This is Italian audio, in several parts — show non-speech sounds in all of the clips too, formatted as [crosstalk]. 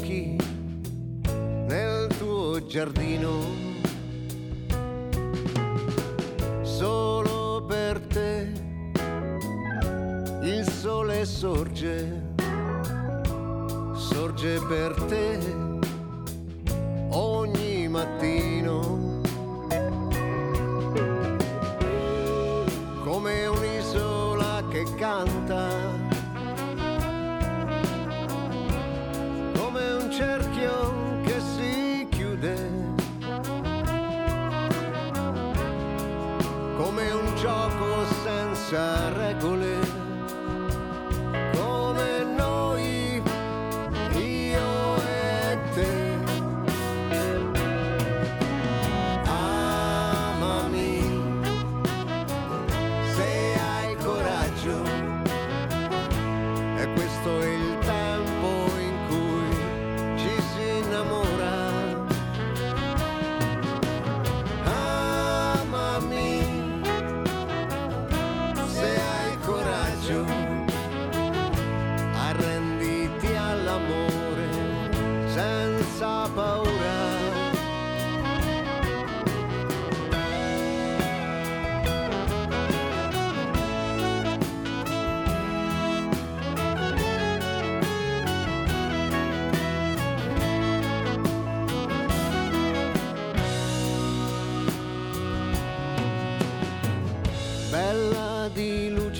occhi nel tuo giardino. Solo per te il sole sorge, sorge per te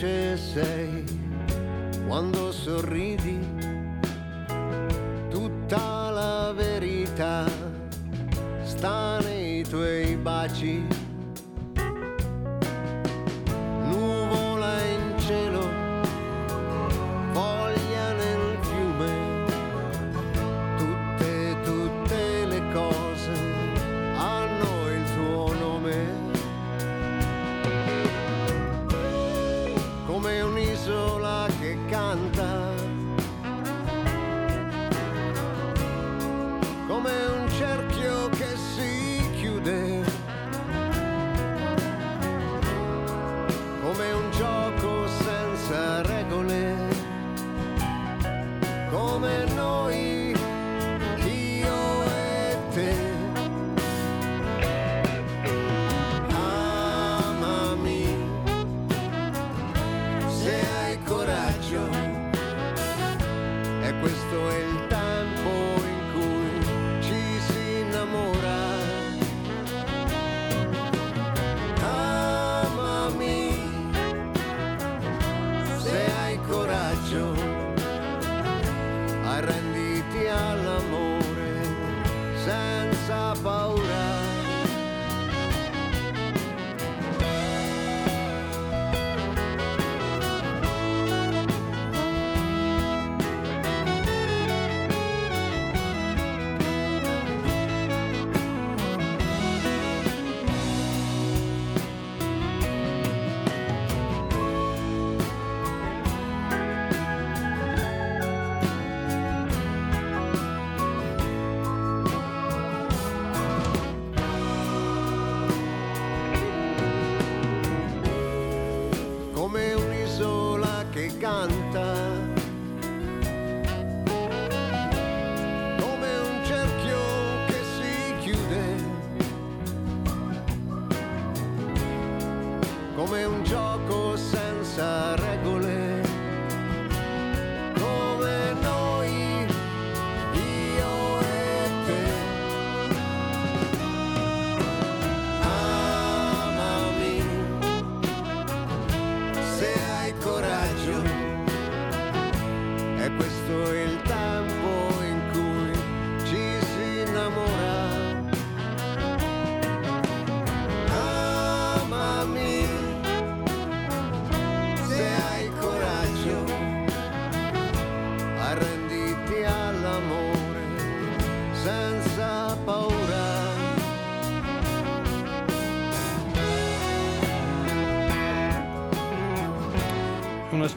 felice sei quando sorridi, tutta la verità sta nei tuoi baci.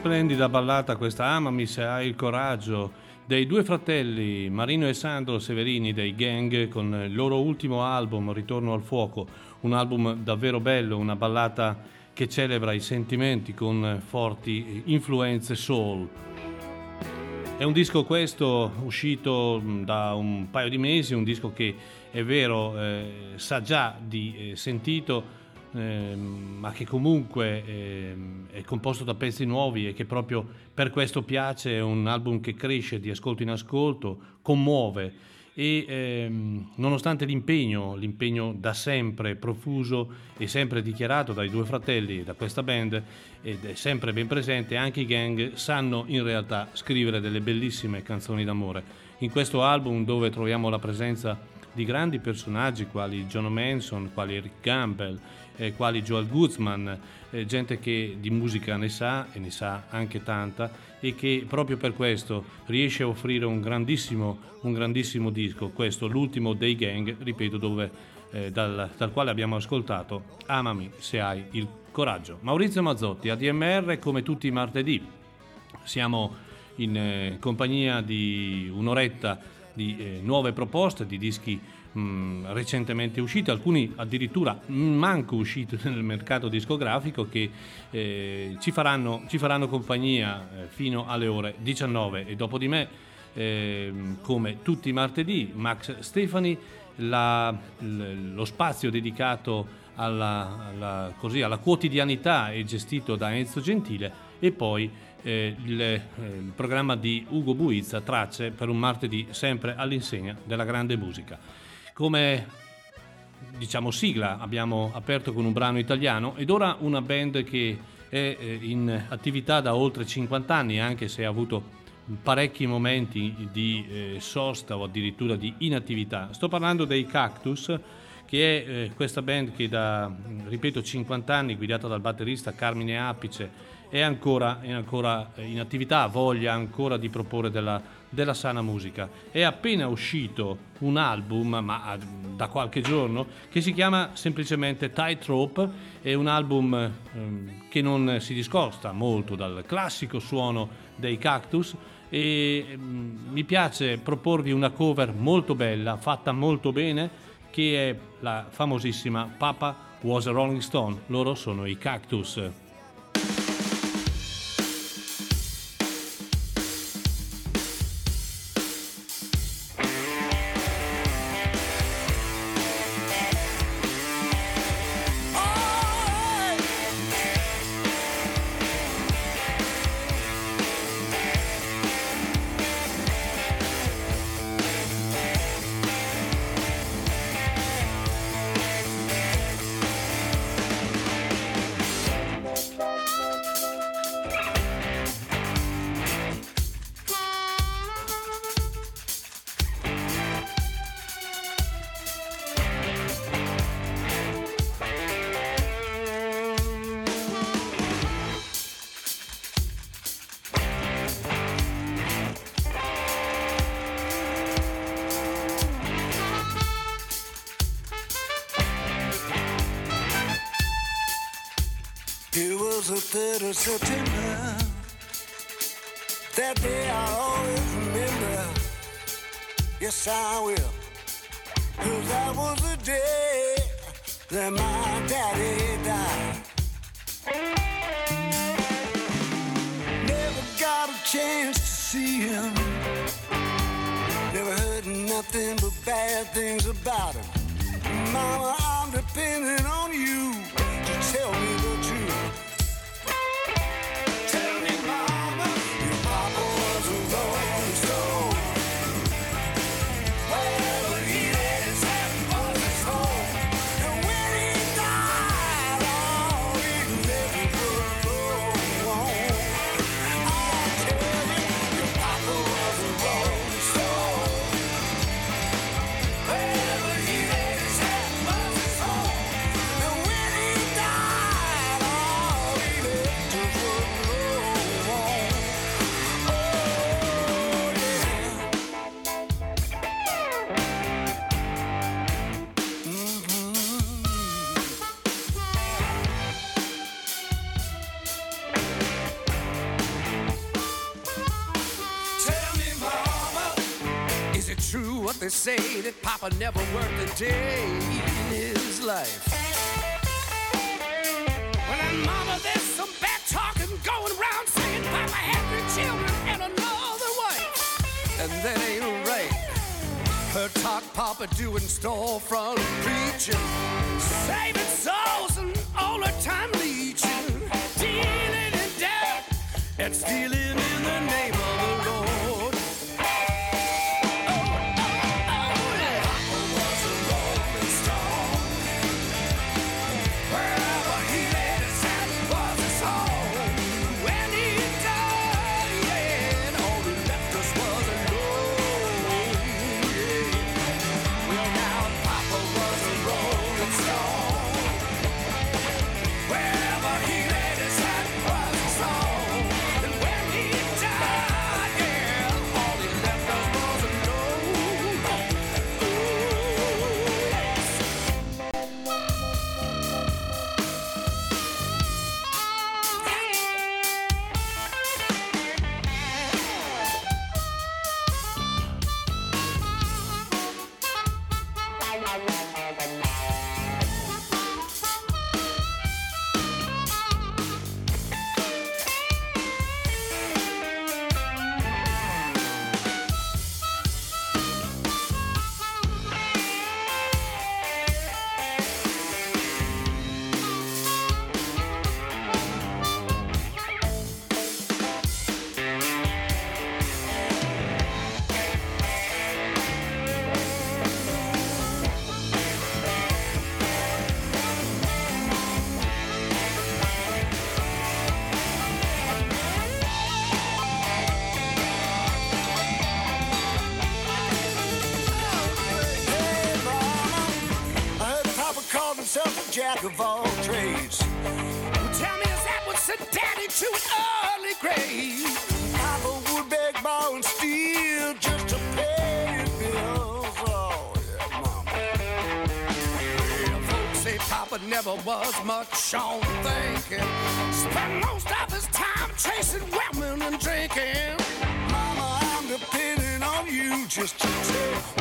splendida ballata questa Amami se hai il coraggio dei due fratelli Marino e Sandro Severini dei Gang con il loro ultimo album Ritorno al fuoco, un album davvero bello, una ballata che celebra i sentimenti con forti influenze soul. È un disco questo uscito mm, da un paio di mesi, un disco che è vero eh, sa già di eh, sentito eh, ma che comunque eh, è composto da pezzi nuovi e che proprio per questo piace, è un album che cresce di ascolto in ascolto, commuove e ehm, nonostante l'impegno, l'impegno da sempre profuso e sempre dichiarato dai due fratelli da questa band ed è sempre ben presente, anche i gang sanno in realtà scrivere delle bellissime canzoni d'amore. In questo album dove troviamo la presenza di grandi personaggi quali John Manson, quali Eric Campbell, eh, quali Joel Guzman, eh, gente che di musica ne sa e ne sa anche tanta e che proprio per questo riesce a offrire un grandissimo, un grandissimo disco, questo l'ultimo dei gang, ripeto, dove, eh, dal, dal quale abbiamo ascoltato Amami se hai il coraggio. Maurizio Mazzotti, ADMR come tutti i martedì. Siamo in eh, compagnia di un'oretta di eh, nuove proposte, di dischi mm, recentemente usciti, alcuni addirittura manco usciti [laughs] nel mercato discografico che eh, ci, faranno, ci, faranno, compagnia eh, fino alle ore 19 e dopo di me, ehm, come tutti i martedì, Max Stefani, la, lo spazio dedicato alla, alla, così, alla, quotidianità è gestito da Enzo Gentile e poi eh, il, eh, il, programma di Ugo Buizza, Tracce per un martedì sempre all'insegna della grande musica. Come diciamo sigla abbiamo aperto con un brano italiano ed ora una band che è eh, in attività da oltre 50 anni anche se ha avuto parecchi momenti di eh, sosta o addirittura di inattività. Sto parlando dei Cactus che è eh, questa band che da, ripeto, 50 anni guidata dal batterista Carmine Apice è ancora, è ancora in attività, ha voglia ancora di proporre della, della, sana musica. È appena uscito un album, ma da qualche giorno, che si chiama semplicemente Tightrope, è un album ehm, che non si discosta molto dal classico suono dei Cactus e ehm, mi piace proporvi una cover molto bella, fatta molto bene, che è la famosissima Papa Was a Rolling Stone, loro sono i Cactus. say that Papa never worked a day in his life. Well, and Mama, there's some bad talking going around saying Papa had three children and another wife. And that ain't right. Her talk Papa doing storefront preaching, saving souls and all her time leeching, dealing in debt and stealing in the name of all trades. Tell me, is that what sent Daddy to an early grave? Papa would beg, borrow, and steal just to pay his bills. Oh, yeah, mama. Well, folks say Papa never was much on thinking. Spent most of his time chasing women and drinking. Mama, I'm depending on you just to tell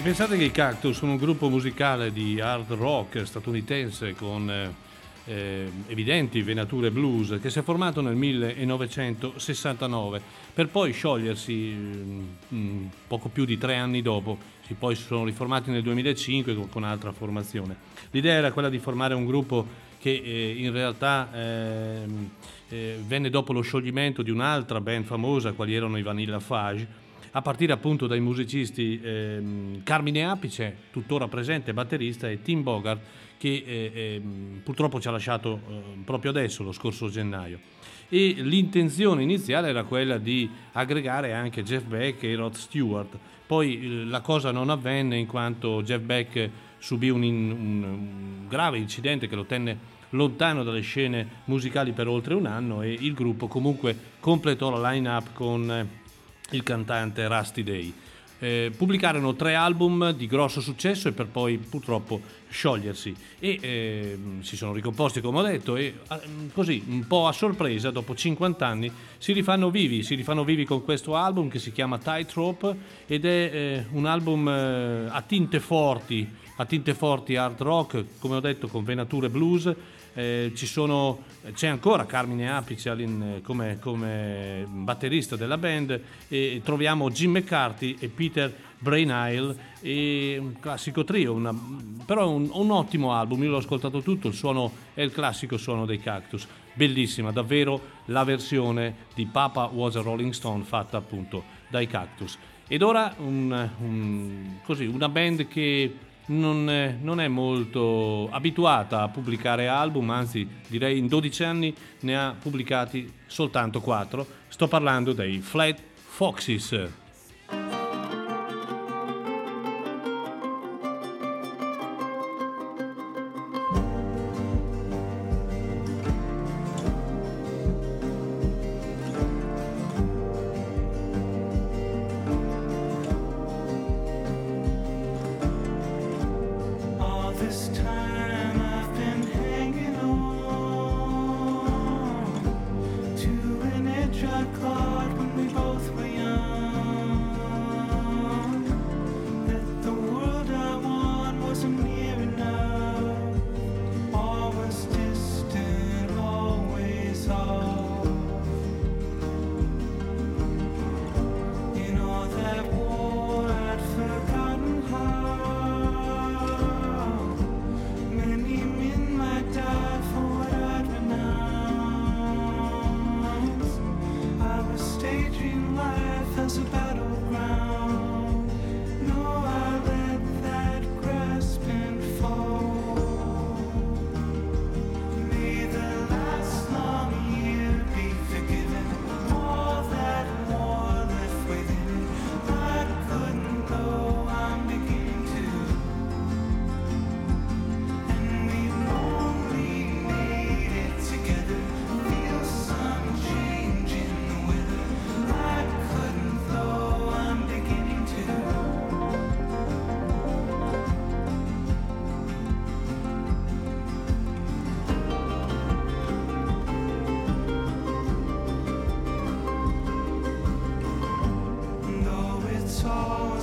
E pensate che i Cactus sono un gruppo musicale di hard rock statunitense con eh, eh, evidenti venature blues che si è formato nel 1969 per poi sciogliersi mm, mm, poco più di tre anni dopo. Si poi sono riformati nel 2005 con, con altra formazione. L'idea era quella di formare un gruppo che eh, in realtà ehm, eh, venne dopo lo scioglimento di un'altra band famosa, quali erano i Vanilla Fage, a partire appunto dai musicisti ehm, Carmine Apice, tuttora presente batterista, e Tim Bogart, che eh, ehm, purtroppo ci ha lasciato eh, proprio adesso, lo scorso gennaio. E l'intenzione iniziale era quella di aggregare anche Jeff Beck e Rod Stewart. Poi eh, la cosa non avvenne in quanto Jeff Beck subì un, in- un grave incidente che lo tenne lontano dalle scene musicali per oltre un anno e il gruppo comunque completò la line-up con eh, il cantante Rusty Day. Eh, pubblicarono tre album di grosso successo e per poi purtroppo sciogliersi e eh, si sono ricomposti come ho detto e ah, così un po' a sorpresa dopo 50 anni si rifanno vivi, si rifanno vivi con questo album che si chiama Tightrope ed è eh, un album eh, a tinte forti, a tinte forti hard rock, come ho detto con venature blues. Eh, sono, c'è ancora Carmine Apice all'in- come, come batterista della band e troviamo Jim McCarthy e Peter Brainile e un classico trio, una- però un, un ottimo album, io l'ho ascoltato tutto, il suono è il classico suono dei Cactus, bellissima, davvero la versione di Papa Was a Rolling Stone fatta appunto dai Cactus. Ed ora un, un, così, una band che non è, non è, molto abituata a pubblicare album, anzi direi in 12 anni ne ha pubblicati soltanto 4. Sto parlando dei Flat Foxes.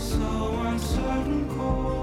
so uncertain cold.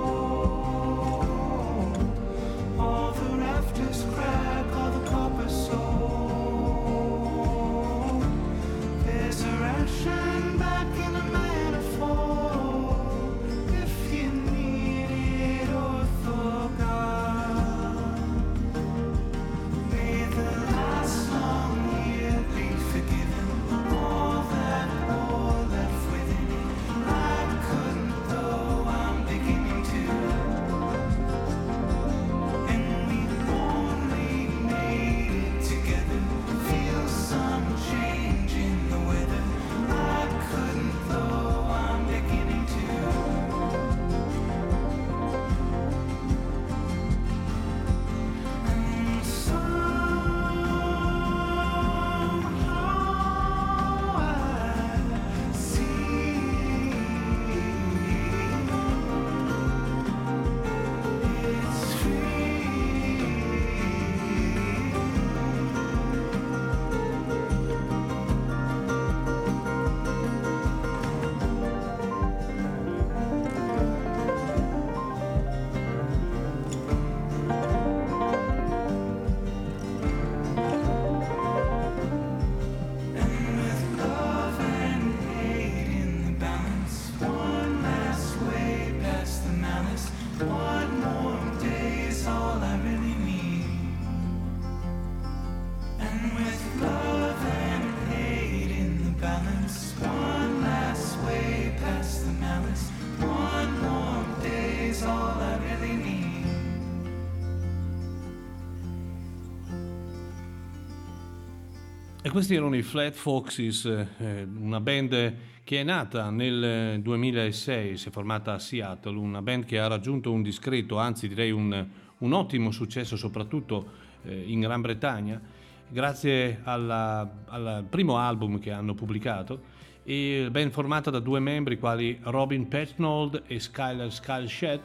Questi erano i Flat Foxes, eh, una band che è nata nel 2006, si è formata a Seattle, una band che ha raggiunto un discreto, anzi direi un, un ottimo successo soprattutto eh, in Gran Bretagna, grazie al primo album che hanno pubblicato e ben formata da due membri quali Robin Petnold e Skylar Skylshed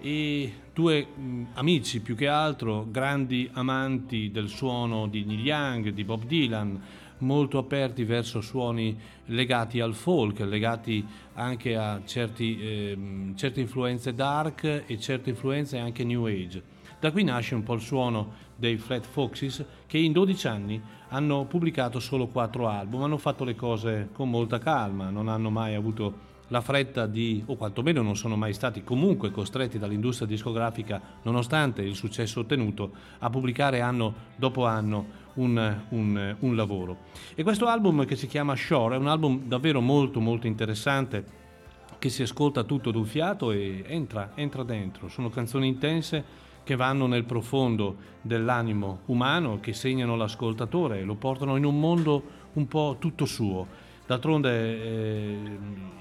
e due mh, amici più che altro, grandi amanti del suono di Neil Young, di Bob Dylan, molto aperti verso suoni legati al folk, legati anche a certi, eh, certe influenze dark e certe influenze anche new age. Da qui nasce un po' il suono dei Flat Foxes che in 12 anni hanno pubblicato solo 4 album, hanno fatto le cose con molta calma, non hanno mai avuto la fretta di, o quantomeno non sono mai stati comunque costretti dall'industria discografica, nonostante il successo ottenuto, a pubblicare anno dopo anno un, un, un lavoro. E questo album che si chiama Shore è un album davvero molto molto interessante che si ascolta tutto d'un fiato e entra, entra dentro. Sono canzoni intense che vanno nel profondo dell'animo umano, che segnano l'ascoltatore e lo portano in un mondo un po' tutto suo. D'altronde eh,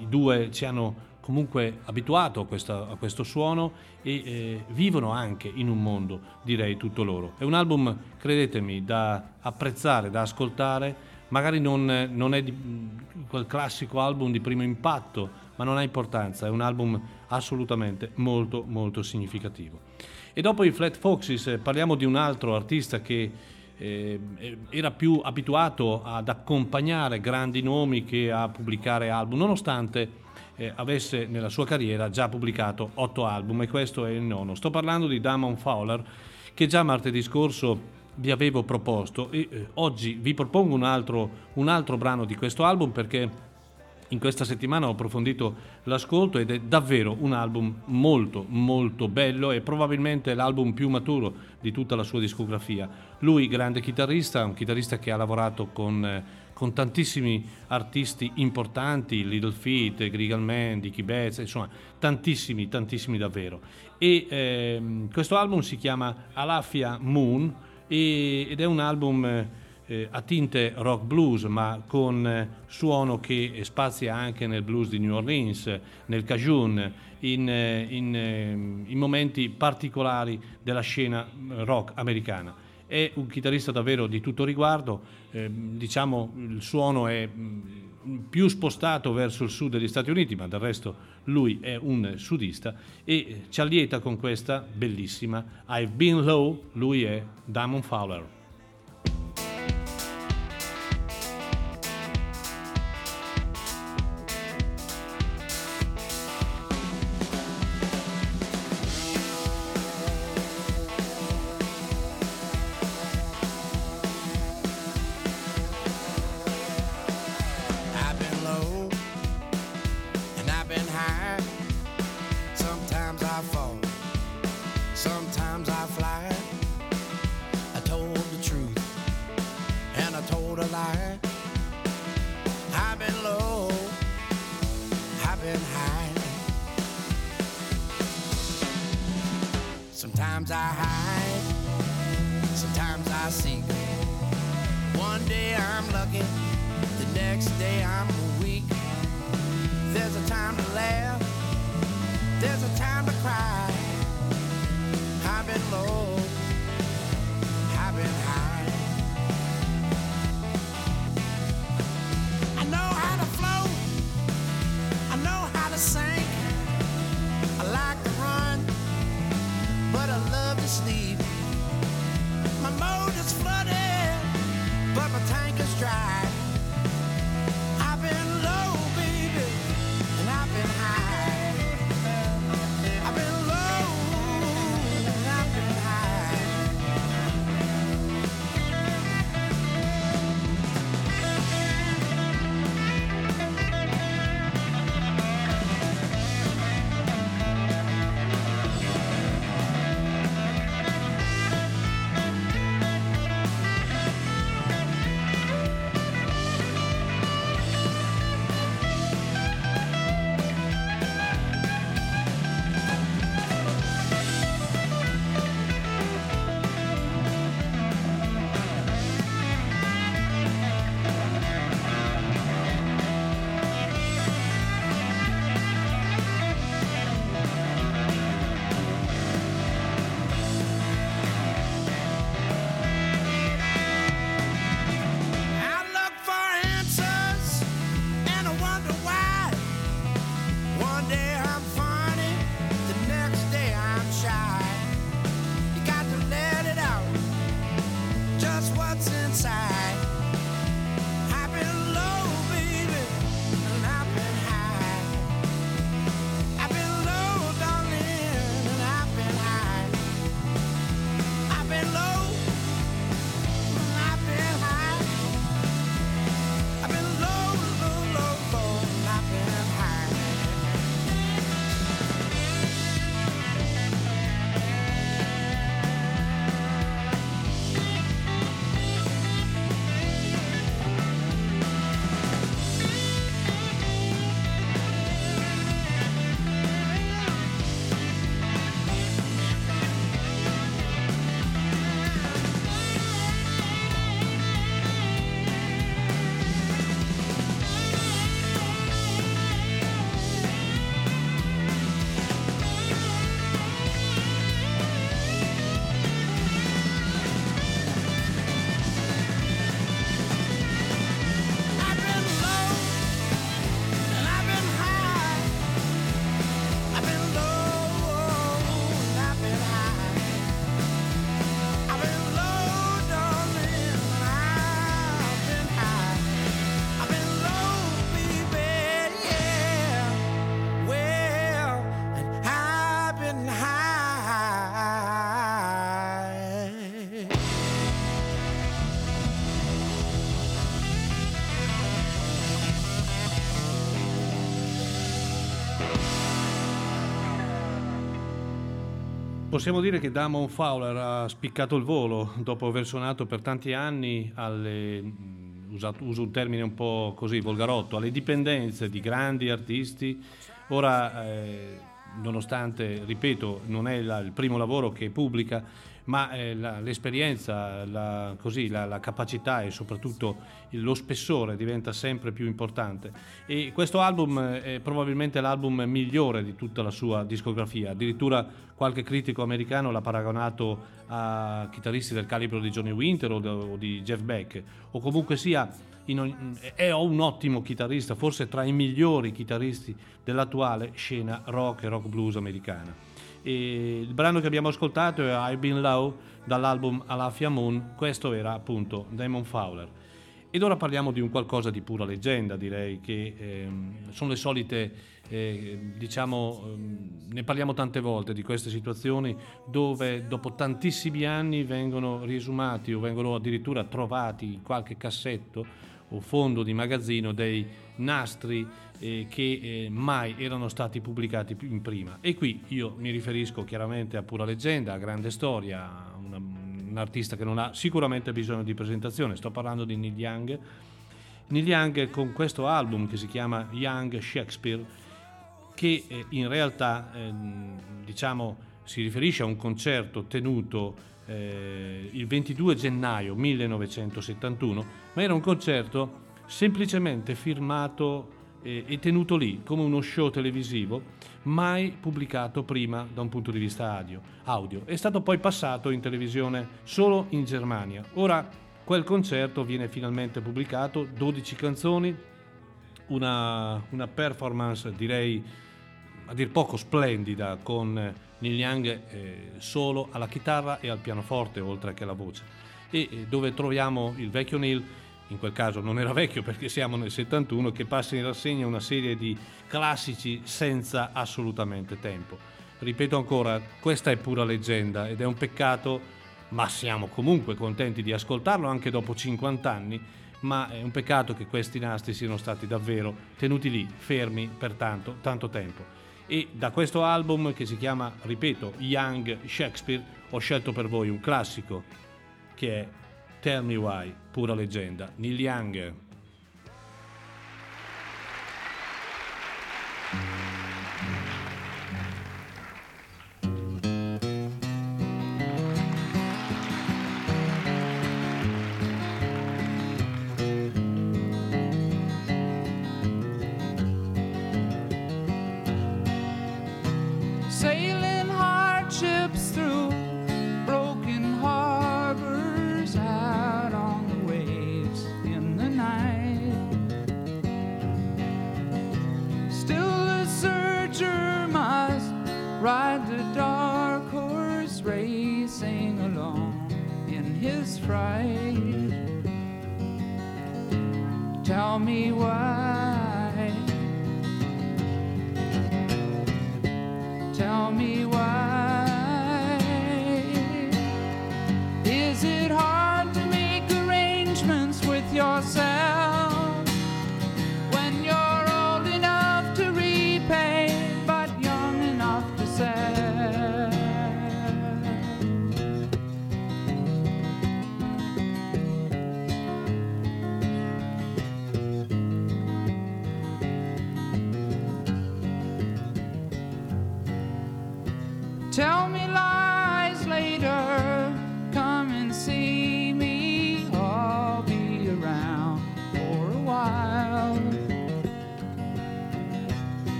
i due ci hanno comunque abituato a, questa, a questo suono e eh, vivono anche in un mondo, direi, tutto loro. È un album, credetemi, da apprezzare, da ascoltare, magari non, non è di, quel classico album di primo impatto, ma non ha importanza, è un album assolutamente molto molto significativo. E dopo i Flat Foxes eh, parliamo di un altro artista che era più abituato ad accompagnare grandi nomi che a pubblicare album, nonostante eh, avesse nella sua carriera già pubblicato otto album e questo è il nono. Sto parlando di Damon Fowler che già martedì scorso vi avevo proposto e eh, oggi vi propongo un altro, un altro brano di questo album perché in questa settimana ho approfondito l'ascolto ed è davvero un album molto molto bello e probabilmente l'album più maturo di tutta la sua discografia. Lui, grande chitarrista, un chitarrista che ha lavorato con, eh, con tantissimi artisti importanti, Little Feat, Grigal Man, Dickie Betts, insomma tantissimi, tantissimi davvero. E eh, questo album si chiama Alafia Moon e, ed è un album... Eh, a tinte rock blues, ma con eh, suono che spazia anche nel blues di New Orleans, nel Cajun, in, eh, in, eh, in momenti particolari della scena eh, rock americana. È un chitarrista davvero di tutto riguardo, eh, diciamo il suono è mm, più spostato verso il sud degli Stati Uniti, ma del resto lui è un sudista e ci allieta con questa bellissima I've Been Low, lui è Damon Fowler. Possiamo dire che Damon Fowler ha spiccato il volo dopo aver suonato per tanti anni alle, mm, usato, uso un termine un po' così volgarotto, alle dipendenze di grandi artisti. Ora, eh, nonostante, ripeto, non è la, il primo lavoro che pubblica, ma eh, la, l'esperienza, la, così, la, la, capacità e soprattutto lo spessore diventa sempre più importante. E questo album è probabilmente l'album migliore di tutta la sua discografia, addirittura qualche critico americano l'ha paragonato a chitarristi del calibro di Johnny Winter o di Jeff Beck, o comunque sia è un ottimo chitarrista, forse tra i migliori chitarristi dell'attuale scena rock e rock blues americana. E il brano che abbiamo ascoltato è I've Been Low dall'album Alafia Moon, questo era appunto Damon Fowler. Ed ora parliamo di un qualcosa di pura leggenda, direi che ehm, sono le solite, eh, diciamo, ehm, ne parliamo tante volte di queste situazioni dove dopo tantissimi anni vengono riesumati o vengono addirittura trovati in qualche cassetto o fondo di magazzino dei nastri eh, che eh, mai erano stati pubblicati in prima. E qui io mi riferisco chiaramente a Pura Leggenda, a Grande Storia, una, un artista che non ha sicuramente bisogno di presentazione, sto parlando di Neil Young. Neil Young con questo album che si chiama Young Shakespeare, che eh, in realtà ehm, diciamo, si riferisce a un concerto tenuto eh, il 22 gennaio 1971, ma era un concerto semplicemente firmato e, tenuto lì come uno show televisivo, mai pubblicato prima da un punto di vista audio. audio. È stato poi passato in televisione solo in Germania. Ora quel concerto viene finalmente pubblicato, 12 canzoni, una, una performance direi a dir poco splendida con Neil Young eh, solo alla chitarra e al pianoforte oltre che alla voce e eh, dove troviamo il vecchio Neil in quel caso non era vecchio perché siamo nel 71, che passa in rassegna una serie di classici senza assolutamente tempo. Ripeto ancora, questa è pura leggenda ed è un peccato, ma siamo comunque contenti di ascoltarlo anche dopo 50 anni, ma è un peccato che questi nastri siano stati davvero tenuti lì, fermi per tanto, tanto tempo. E da questo album che si chiama, ripeto, Young Shakespeare, ho scelto per voi un classico che è Tell Me Why, pura leggenda. Neil Young.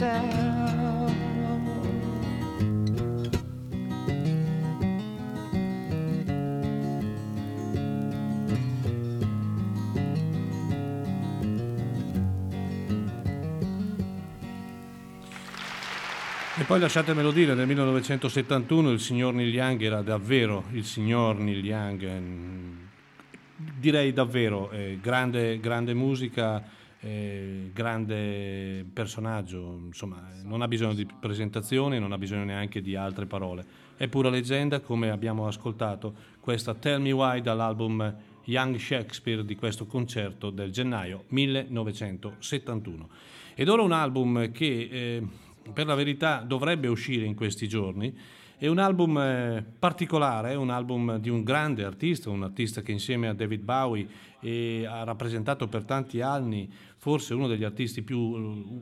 myself. E poi lasciatemelo dire, nel 1971 il signor Neil Young era davvero il signor Neil Young, ehm, direi davvero eh, grande, grande musica, grande personaggio, insomma non ha bisogno di presentazioni, non ha bisogno neanche di altre parole, è pura leggenda come abbiamo ascoltato questa Tell Me Why dall'album Young Shakespeare di questo concerto del gennaio 1971. Ed ora un album che... Eh, per la verità dovrebbe uscire in questi giorni. È un album eh, particolare, un album di un grande artista, un artista che insieme a David Bowie eh, ha rappresentato per tanti anni forse uno degli artisti più,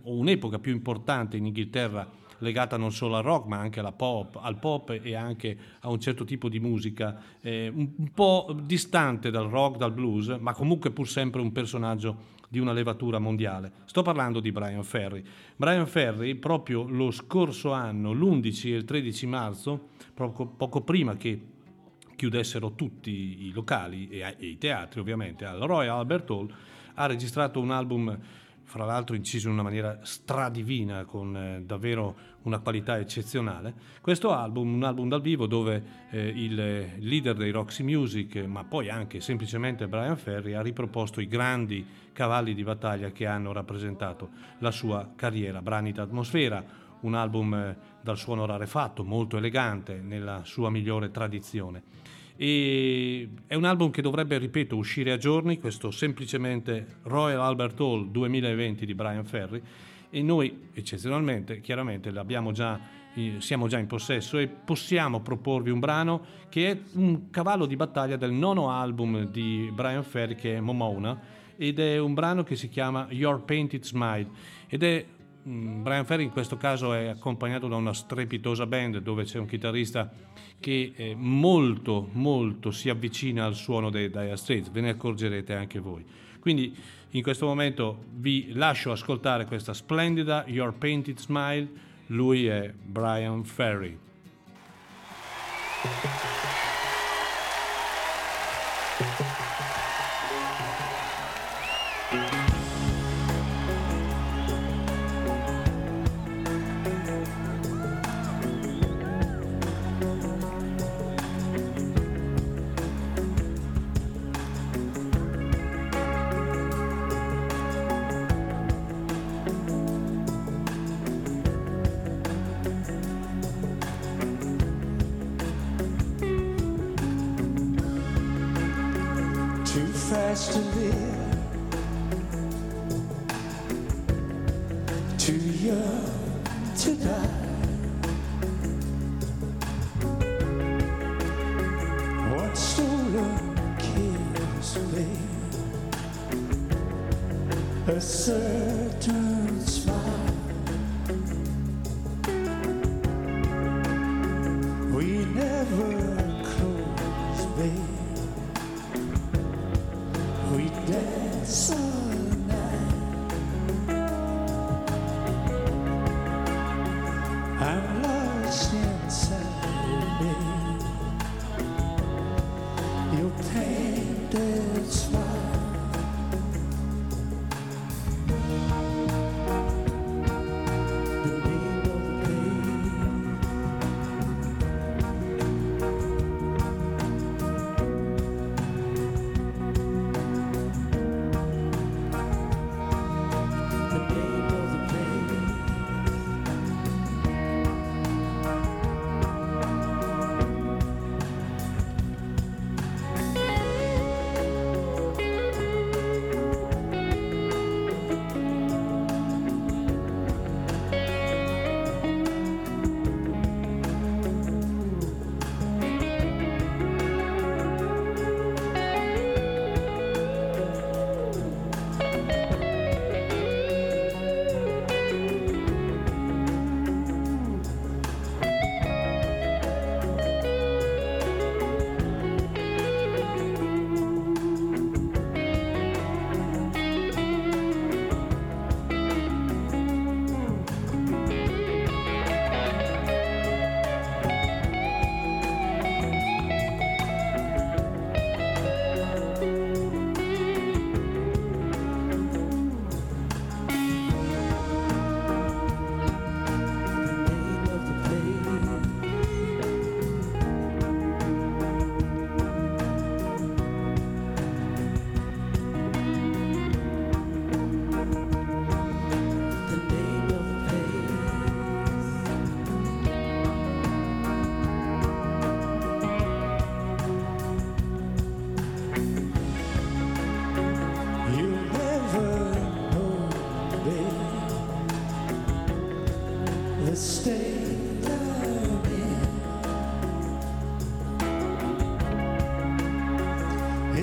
o un'epoca più importante in Inghilterra legata non solo al rock ma anche pop, al pop e anche a un certo tipo di musica eh, un, po' distante dal rock, dal blues, ma comunque pur sempre un personaggio di una levatura mondiale. Sto parlando di Brian Ferry. Brian Ferry, proprio lo scorso anno, l'11 e il 13 marzo, poco, poco prima che chiudessero tutti i locali e, e i teatri ovviamente al Royal Albert Hall, ha registrato un album fra l'altro inciso in una maniera stradivina, con eh, davvero una qualità eccezionale. Questo album, un album dal vivo dove eh, il leader dei Roxy Music, ma poi anche semplicemente Brian Ferry, ha riproposto i grandi cavalli di battaglia che hanno rappresentato la sua carriera. Brani d'atmosfera, un album eh, dal suono rarefatto, molto elegante, nella sua migliore tradizione. E è un album che dovrebbe, ripeto, uscire a giorni, questo semplicemente Royal Albert Hall 2020 di Brian Ferry. E noi eccezionalmente, chiaramente già, siamo già in possesso e possiamo proporvi un brano che è un cavallo di battaglia del nono album di Brian Ferry che è Momona ed è un brano che si chiama Your Painted Smile ed è Brian Ferry in questo caso è accompagnato da una strepitosa band dove c'è un chitarrista che eh, molto molto si avvicina al suono dei Dire Straits, ve ne accorgerete anche voi. Quindi in questo momento vi lascio ascoltare questa splendida Your Painted Smile, lui è Brian Ferry.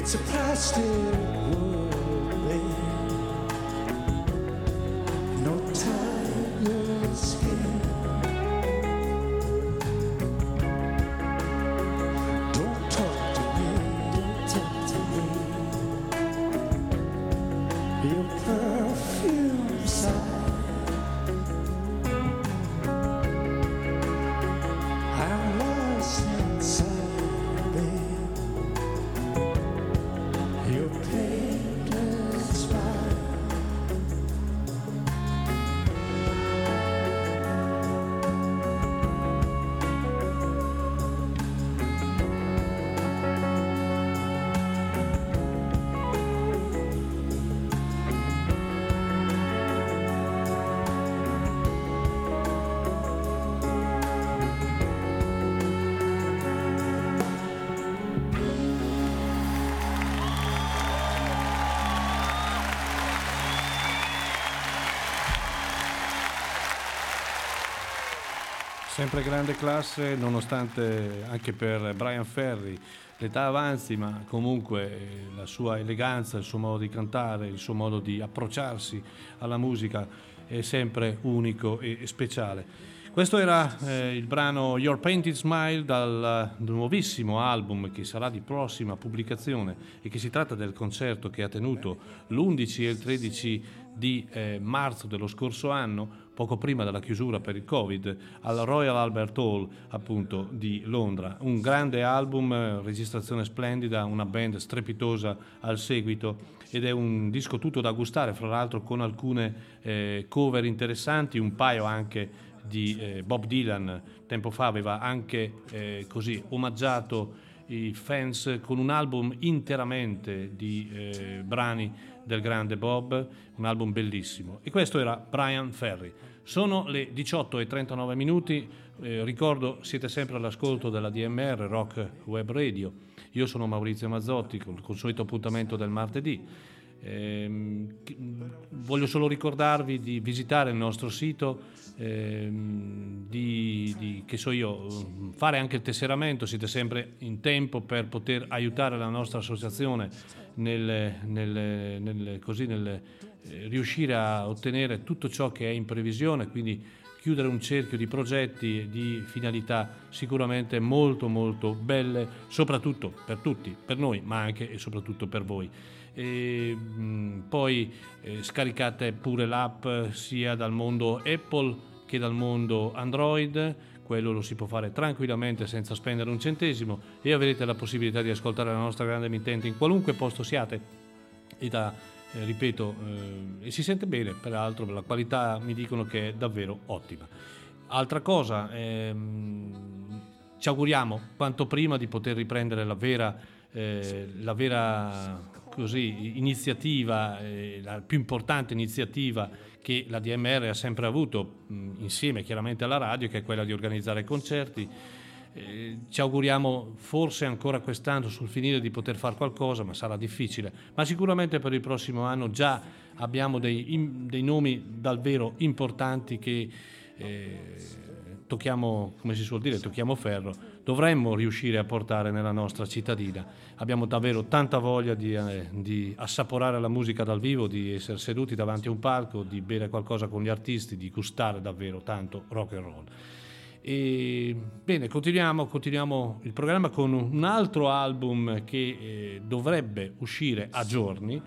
It's a plastic world, Sempre grande classe, nonostante anche per Brian Ferry l'età avanzi, ma comunque eh, la sua eleganza, il suo modo di cantare, il suo modo di approcciarsi alla musica è sempre unico e speciale. Questo era eh, il brano Your Painted Smile dal nuovissimo album che sarà di prossima pubblicazione e che si tratta del concerto che ha tenuto l'11 e il 13 di eh, marzo dello scorso anno, poco prima della chiusura per il Covid, al Royal Albert Hall appunto di Londra. Un grande album, eh, registrazione splendida, una band strepitosa al seguito ed è un disco tutto da gustare, fra l'altro con alcune eh, cover interessanti, un paio anche di eh, Bob Dylan, tempo fa aveva anche eh, così omaggiato i fans con un album interamente di eh, brani del grande Bob, un album bellissimo. E questo era Brian Ferry. Sono le 18 e 39 minuti, eh, ricordo siete sempre all'ascolto della DMR Rock Web Radio. Io sono Maurizio Mazzotti con il consueto appuntamento del martedì. Ehm, voglio solo ricordarvi di visitare il nostro sito, ehm, di, di, che so io, fare anche il tesseramento, siete sempre in tempo per poter aiutare la nostra associazione nel, nel, nel, così, nel eh, riuscire a ottenere tutto ciò che è in previsione, quindi chiudere un cerchio di progetti e di finalità sicuramente molto molto belle, soprattutto per tutti, per noi, ma anche e soprattutto per voi. E, mh, poi eh, scaricate pure l'app sia dal mondo Apple che dal mondo Android, quello lo si può fare tranquillamente senza spendere un centesimo. E avrete la possibilità di ascoltare la nostra grande emittente in qualunque posto siate. E da eh, ripeto eh, e si sente bene peraltro la qualità mi dicono che è davvero ottima. Altra cosa ehm, ci auguriamo quanto prima di poter riprendere la vera, eh, la vera così, iniziativa, eh, la più importante iniziativa che la DMR ha sempre avuto mh, insieme chiaramente alla radio, che è quella di organizzare concerti. Eh, ci auguriamo forse ancora quest'anno sul finire di poter fare qualcosa, ma sarà difficile. Ma sicuramente per il prossimo anno già abbiamo dei, in, dei nomi davvero importanti che eh, tocchiamo, come si suol dire, tocchiamo ferro, dovremmo riuscire a portare nella nostra cittadina. Abbiamo davvero tanta voglia di, eh, di, assaporare la musica dal vivo, di essere seduti davanti a un palco, di bere qualcosa con gli artisti, di gustare davvero tanto rock and roll. E, bene, continuiamo, continuiamo, il programma con un altro album che eh, dovrebbe uscire a giorni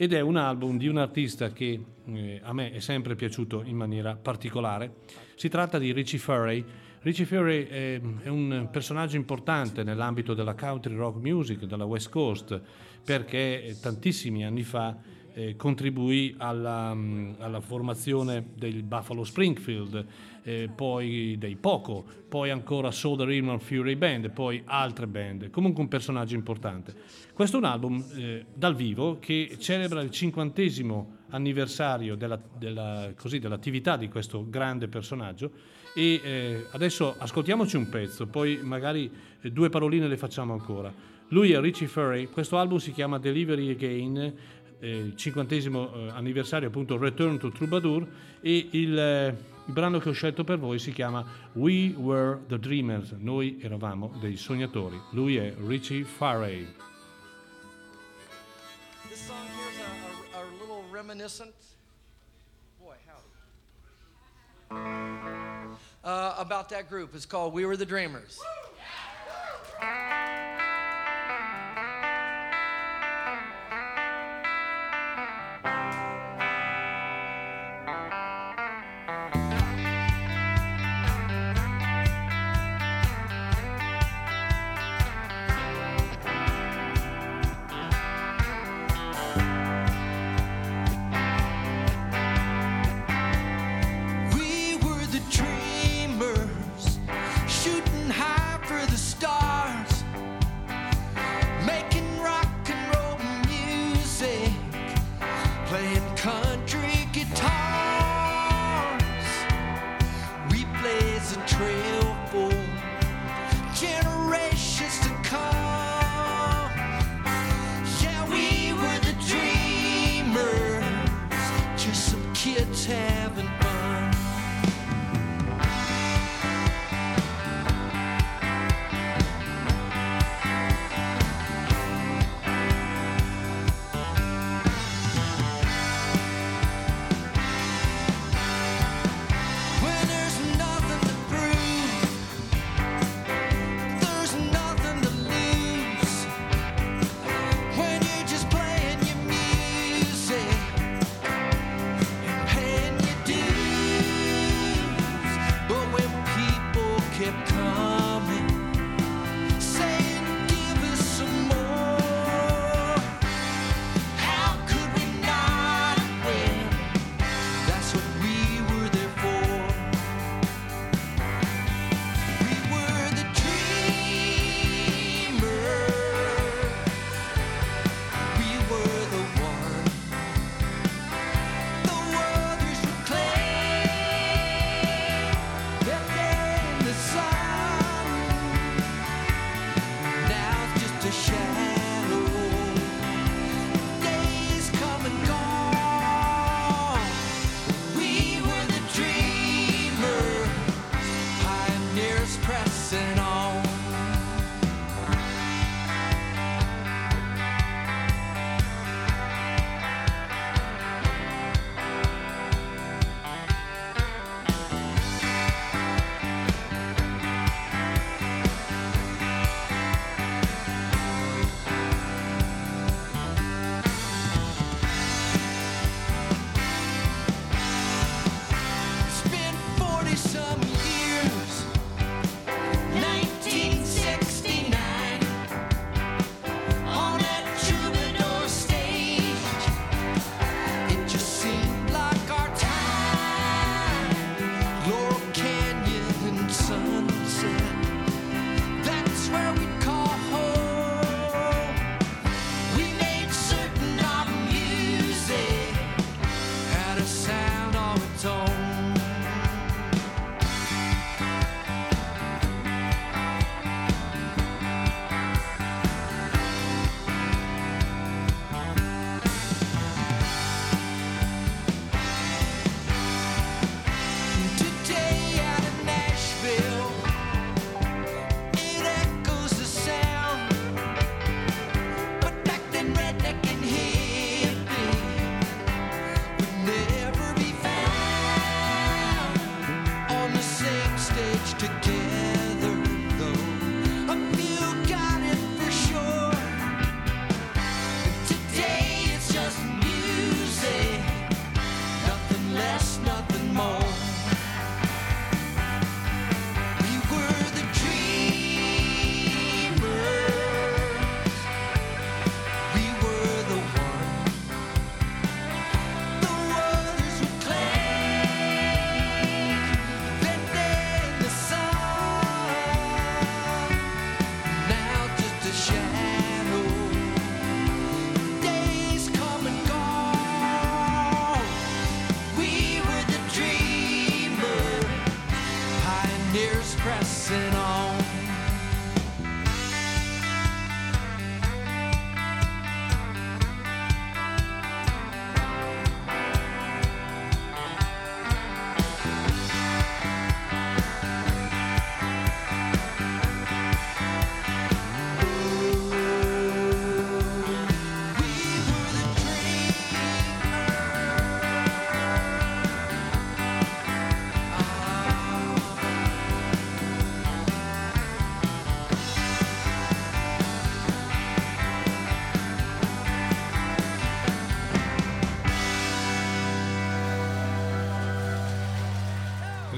ed è un album di un artista che eh, a me è sempre piaciuto in maniera particolare. Si tratta di Richie Furray. Richie Furray è, è un personaggio importante nell'ambito della country rock music della West Coast perché tantissimi anni fa eh, contribuì alla, alla, formazione del Buffalo Springfield, eh, poi dei Poco, poi ancora Soda Rhythm Fury Band, poi altre band. Comunque un personaggio importante. Questo è un album eh, dal vivo che celebra il cinquantesimo anniversario della, della, così, dell'attività di questo grande personaggio e eh, adesso ascoltiamoci un pezzo, poi magari eh, due paroline le facciamo ancora. Lui è Richie Furry, questo album si chiama Delivery Again, il cinquantesimo eh, anniversario appunto Return to Troubadour e il, eh, il, brano che ho scelto per voi si chiama We Were the Dreamers, noi eravamo dei sognatori, lui è Richie Farrey. this song here is a, a, a little reminiscent. Boy, howdy. Uh, about that group. It's called We Were the Dreamers. We a trail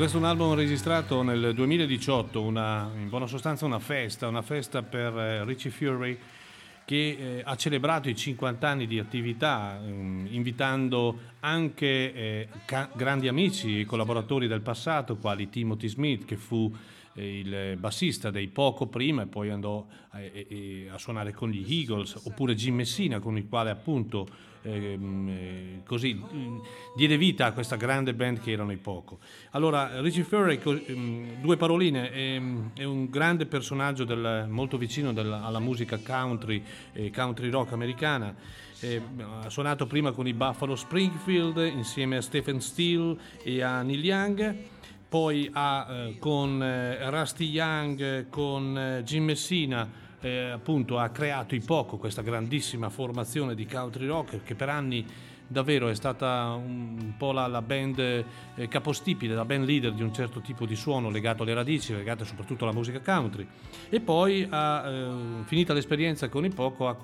Questo è un album registrato nel 2018, una, in buona sostanza una festa, una festa per eh, Richie Fury che eh, ha celebrato i 50 anni di attività, ehm, invitando anche eh, ca- grandi amici e collaboratori del passato, quali Timothy Smith, che fu il bassista dei Poco prima e poi andò eh, a suonare con gli Eagles, oppure Jim Messina, con il quale appunto Ehm, eh, così diede vita a questa grande band che erano i Poco. Allora, Richie Fury, ehm, due paroline, è, ehm, è, un grande personaggio del, molto vicino del, alla musica country e country rock americana. Eh, ha suonato prima con i Buffalo Springfield insieme a Stephen Steele e a Neil Young poi ha eh, con eh, Rusty Young, con eh, Jim Messina eh, appunto ha creato i Poco, questa grandissima formazione di country rock che per anni davvero è stata un po' la, la band eh, capostipite, la band leader di un certo tipo di suono legato alle radici, legato soprattutto alla musica country. E poi, ha, eh, finita l'esperienza con i Poco, ha,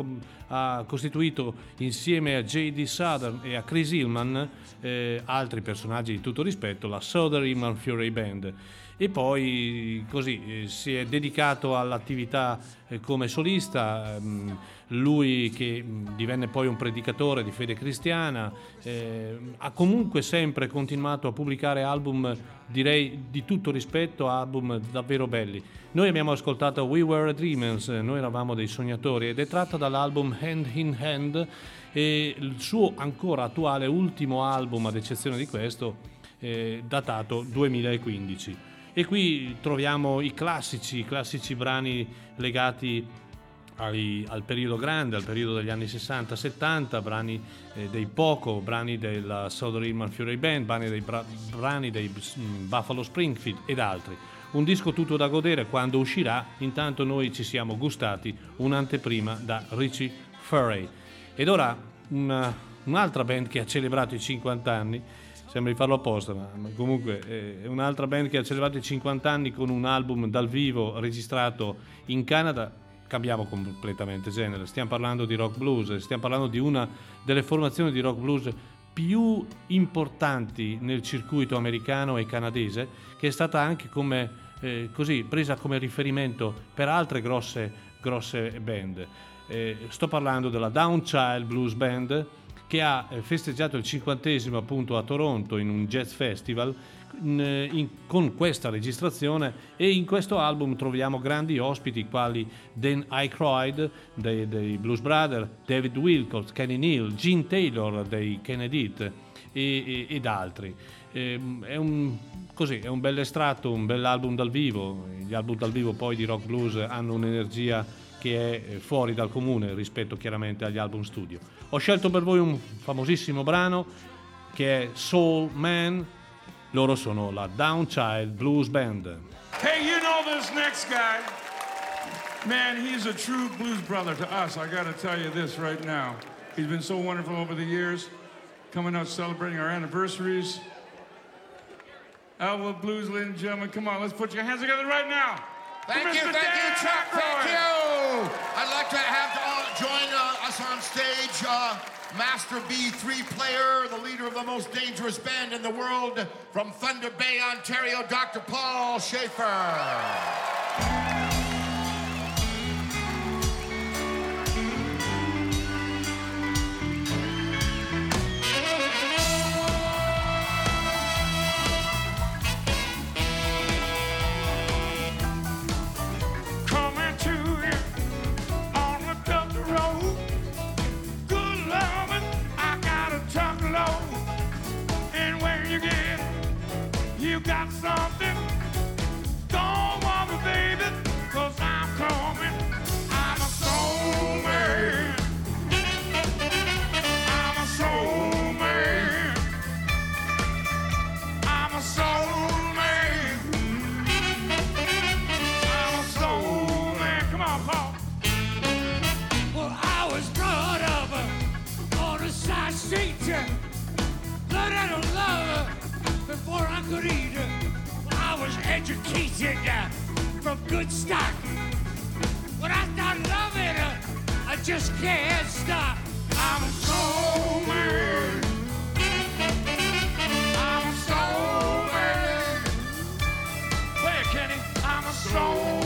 ha, costituito insieme a J.D. Southern e a Chris Hillman, eh, altri personaggi di tutto rispetto, la Southern Hillman Fury Band e poi così eh, si è dedicato all'attività eh, come solista, ehm, lui che divenne poi un predicatore di fede cristiana, eh, ha comunque sempre continuato a pubblicare album, direi di tutto rispetto, album davvero belli. Noi abbiamo ascoltato We Were Dreamers, noi eravamo dei sognatori ed è tratta dall'album Hand in Hand e il suo ancora attuale ultimo album, ad eccezione di questo, eh, datato 2015. E qui troviamo i classici, i classici brani legati ai, al periodo grande, al periodo degli anni 60-70, brani eh, dei Poco, brani della Southern Hillman Fury Band, brani dei, bra- brani dei mm, Buffalo Springfield ed altri. Un disco tutto da godere quando uscirà, intanto noi ci siamo gustati un'anteprima da Richie Furry. Ed ora una, un'altra band che ha celebrato i 50 anni sembra di farlo apposta, ma, comunque eh, è un'altra band che ha celebrato i 50 anni con un album dal vivo registrato in Canada. Cambiamo completamente genere, stiamo parlando di rock blues, stiamo parlando di una delle formazioni di rock blues più importanti nel circuito americano e canadese, che è stata anche come, eh, così, presa come riferimento per altre grosse, grosse band. Eh, sto parlando della Downchild Blues Band, che ha eh, festeggiato il cinquantesimo appunto a Toronto in un jazz festival in, in, con questa registrazione e in questo album troviamo grandi ospiti quali Dan Aykroyd dei, dei Blues Brothers, David Wilcox, Kenny Neal, Gene Taylor dei Kennedy e, e, ed altri. E, ehm, è un, così, è un bel estratto, un bel album dal vivo, gli album dal vivo poi di rock blues hanno un'energia che è eh, fuori dal comune rispetto chiaramente agli album studio. Ho scelto per voi un famosissimo brano che è Soul Man, loro sono la Downchild Blues Band. Hey, you know this next guy? Man, he's a true blues brother to us. I gotta tell you this right now. He's been so wonderful over the years, coming out celebrating our anniversaries. Elwood Blues, ladies and gentlemen, come on, let's put your hands together right now. Thank you, thank you, Chuck. Thank you. I'd like to have uh, join uh, us on stage, uh, Master B3 player, the leader of the most dangerous band in the world, from Thunder Bay, Ontario, Dr. Paul Schaefer. you got something, don't worry, baby, i I'm coming. I'm a soul man. I'm a soul man. I'm a soul man. I'm a soul man. Come on, Paul. Well, I was brought up uh, a side street, uh, learned how to love uh, before I could even put your from good stock. When I start loving her, I just can't stop. I'm so mad. I'm so mad. Where it, Kenny. I'm a mad.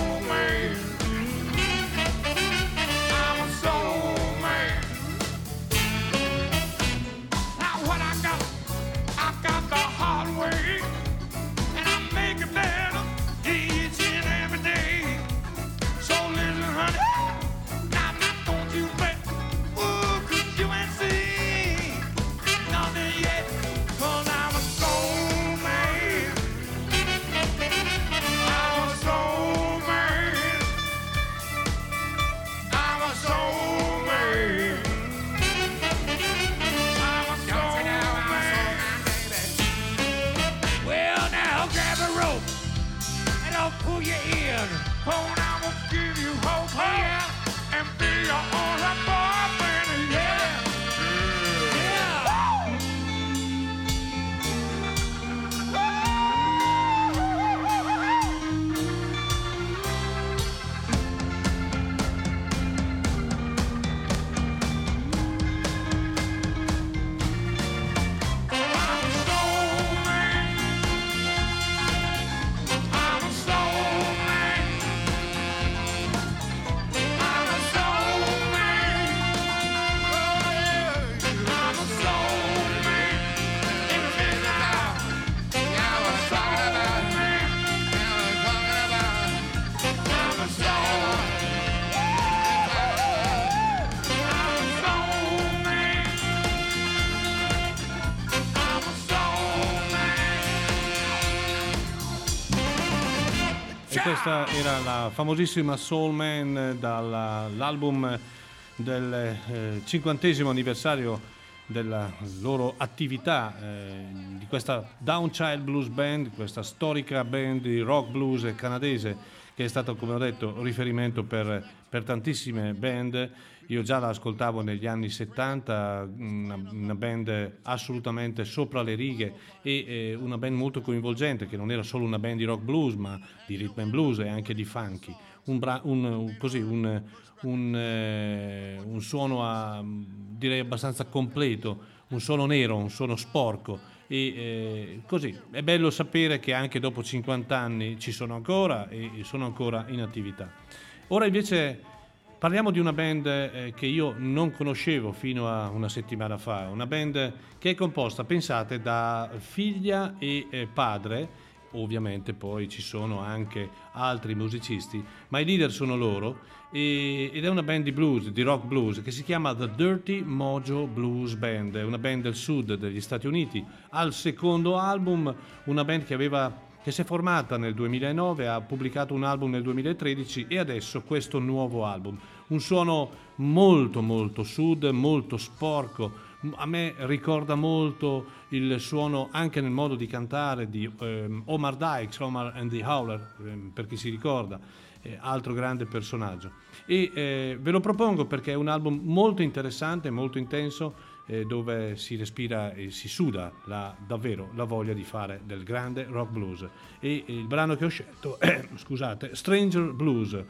Questa era la famosissima Soul Man dall'album del eh, cinquantesimo anniversario della loro attività eh, di questa Downchild Blues Band, questa storica band di rock blues canadese che è stato, come ho detto, riferimento per, per tantissime band. Io già la ascoltavo negli anni 70, una, una band assolutamente sopra le righe e eh, una band molto coinvolgente, che non era solo una band di rock blues, ma di rhythm and blues e anche di funky. Un, bra- un- così, un, eh, un suono a- direi abbastanza completo, un suono nero, un suono sporco. E eh, così è bello sapere che anche dopo 50 anni ci sono ancora e e sono ancora in attività. Ora invece Parliamo di una band eh, che io non conoscevo fino a una settimana fa, una band che è composta, pensate, da figlia e eh, padre, ovviamente poi ci sono anche altri musicisti, ma i leader sono loro ed è una band di blues, di rock blues, che si chiama The Dirty Mojo Blues Band, è una band del sud degli Stati Uniti, al secondo album, una band che aveva che si è formata nel 2009, ha pubblicato un album nel 2013 e adesso questo nuovo album. Un suono molto molto sud, molto sporco. A me ricorda molto il suono anche nel modo di cantare di ehm, Omar Dykes, Omar and the Howler, ehm, per chi si ricorda, eh, altro grande personaggio. E eh, ve lo propongo perché è un album molto interessante, molto intenso, eh, dove si respira e si suda la- davvero la voglia di fare del grande rock blues. E il brano che ho scelto è, [clears throat] scusate, Stranger Blues.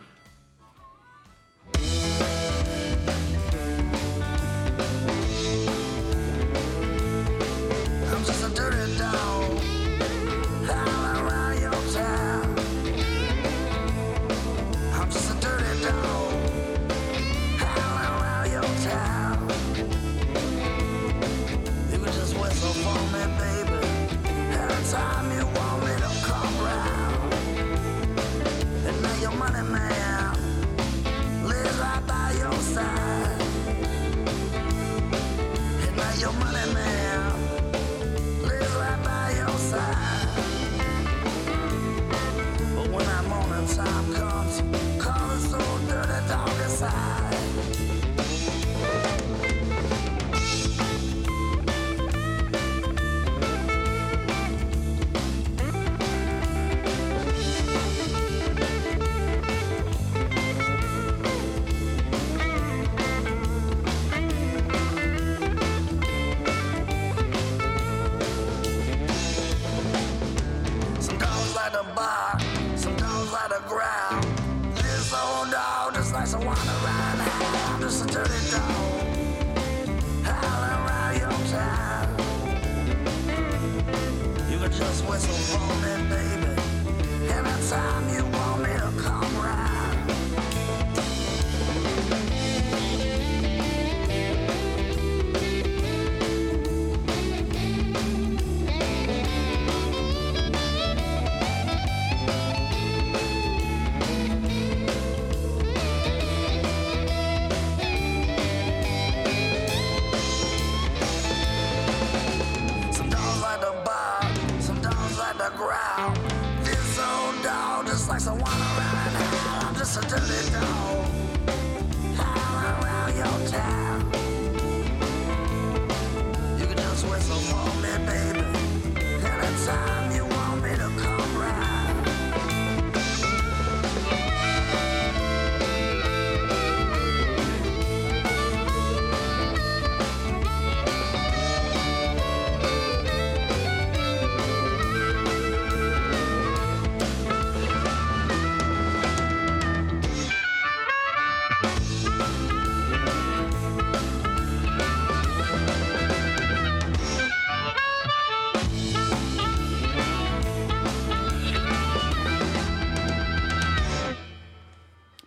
That morning time comes, call this old dirty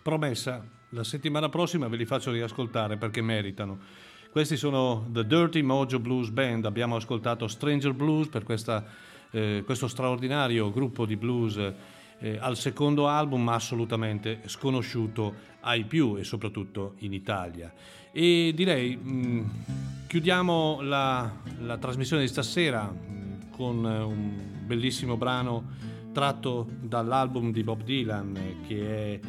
Promessa, la settimana prossima ve li faccio riascoltare perché meritano. Questi sono The Dirty Mojo Blues Band, abbiamo ascoltato Stranger Blues per questa, eh, questo straordinario gruppo di blues eh, al secondo album assolutamente sconosciuto ai più e soprattutto in Italia. E direi mh, chiudiamo la, la trasmissione di stasera mh, con eh, un bellissimo brano tratto dall'album di Bob Dylan eh, che è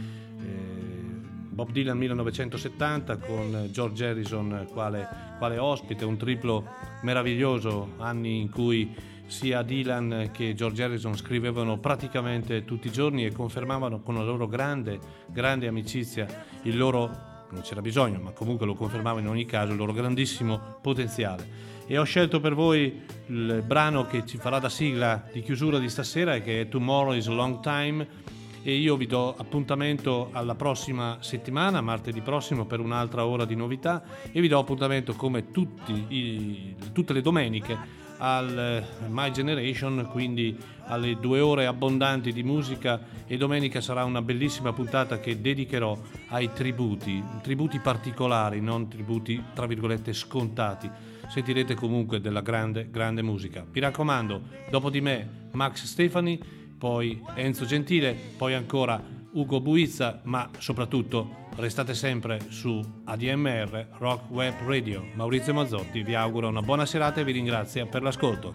Bob Dylan 1970 con George Harrison quale, quale ospite, un triplo meraviglioso, anni in cui sia Dylan che George Harrison scrivevano praticamente tutti i giorni e confermavano con la loro grande, grande amicizia il loro non c'era bisogno, ma comunque lo confermava in ogni caso il loro grandissimo potenziale. E ho scelto per voi il brano che ci farà da sigla di chiusura di stasera, che è Tomorrow is a Long Time. E io vi do appuntamento alla prossima settimana, martedì prossimo, per un'altra ora di novità. E vi do appuntamento come tutti i, tutte le domeniche al My Generation, quindi alle due ore abbondanti di musica e domenica sarà una bellissima puntata che dedicherò ai tributi, tributi particolari, non tributi tra virgolette scontati. Sentirete comunque della grande, grande musica. Mi raccomando, dopo di me Max Stefani, poi Enzo Gentile, poi ancora Ugo Buizza, ma soprattutto restate sempre su ADMR Rock Web Radio. Maurizio Mazzotti vi augura una buona serata e vi ringrazia per l'ascolto.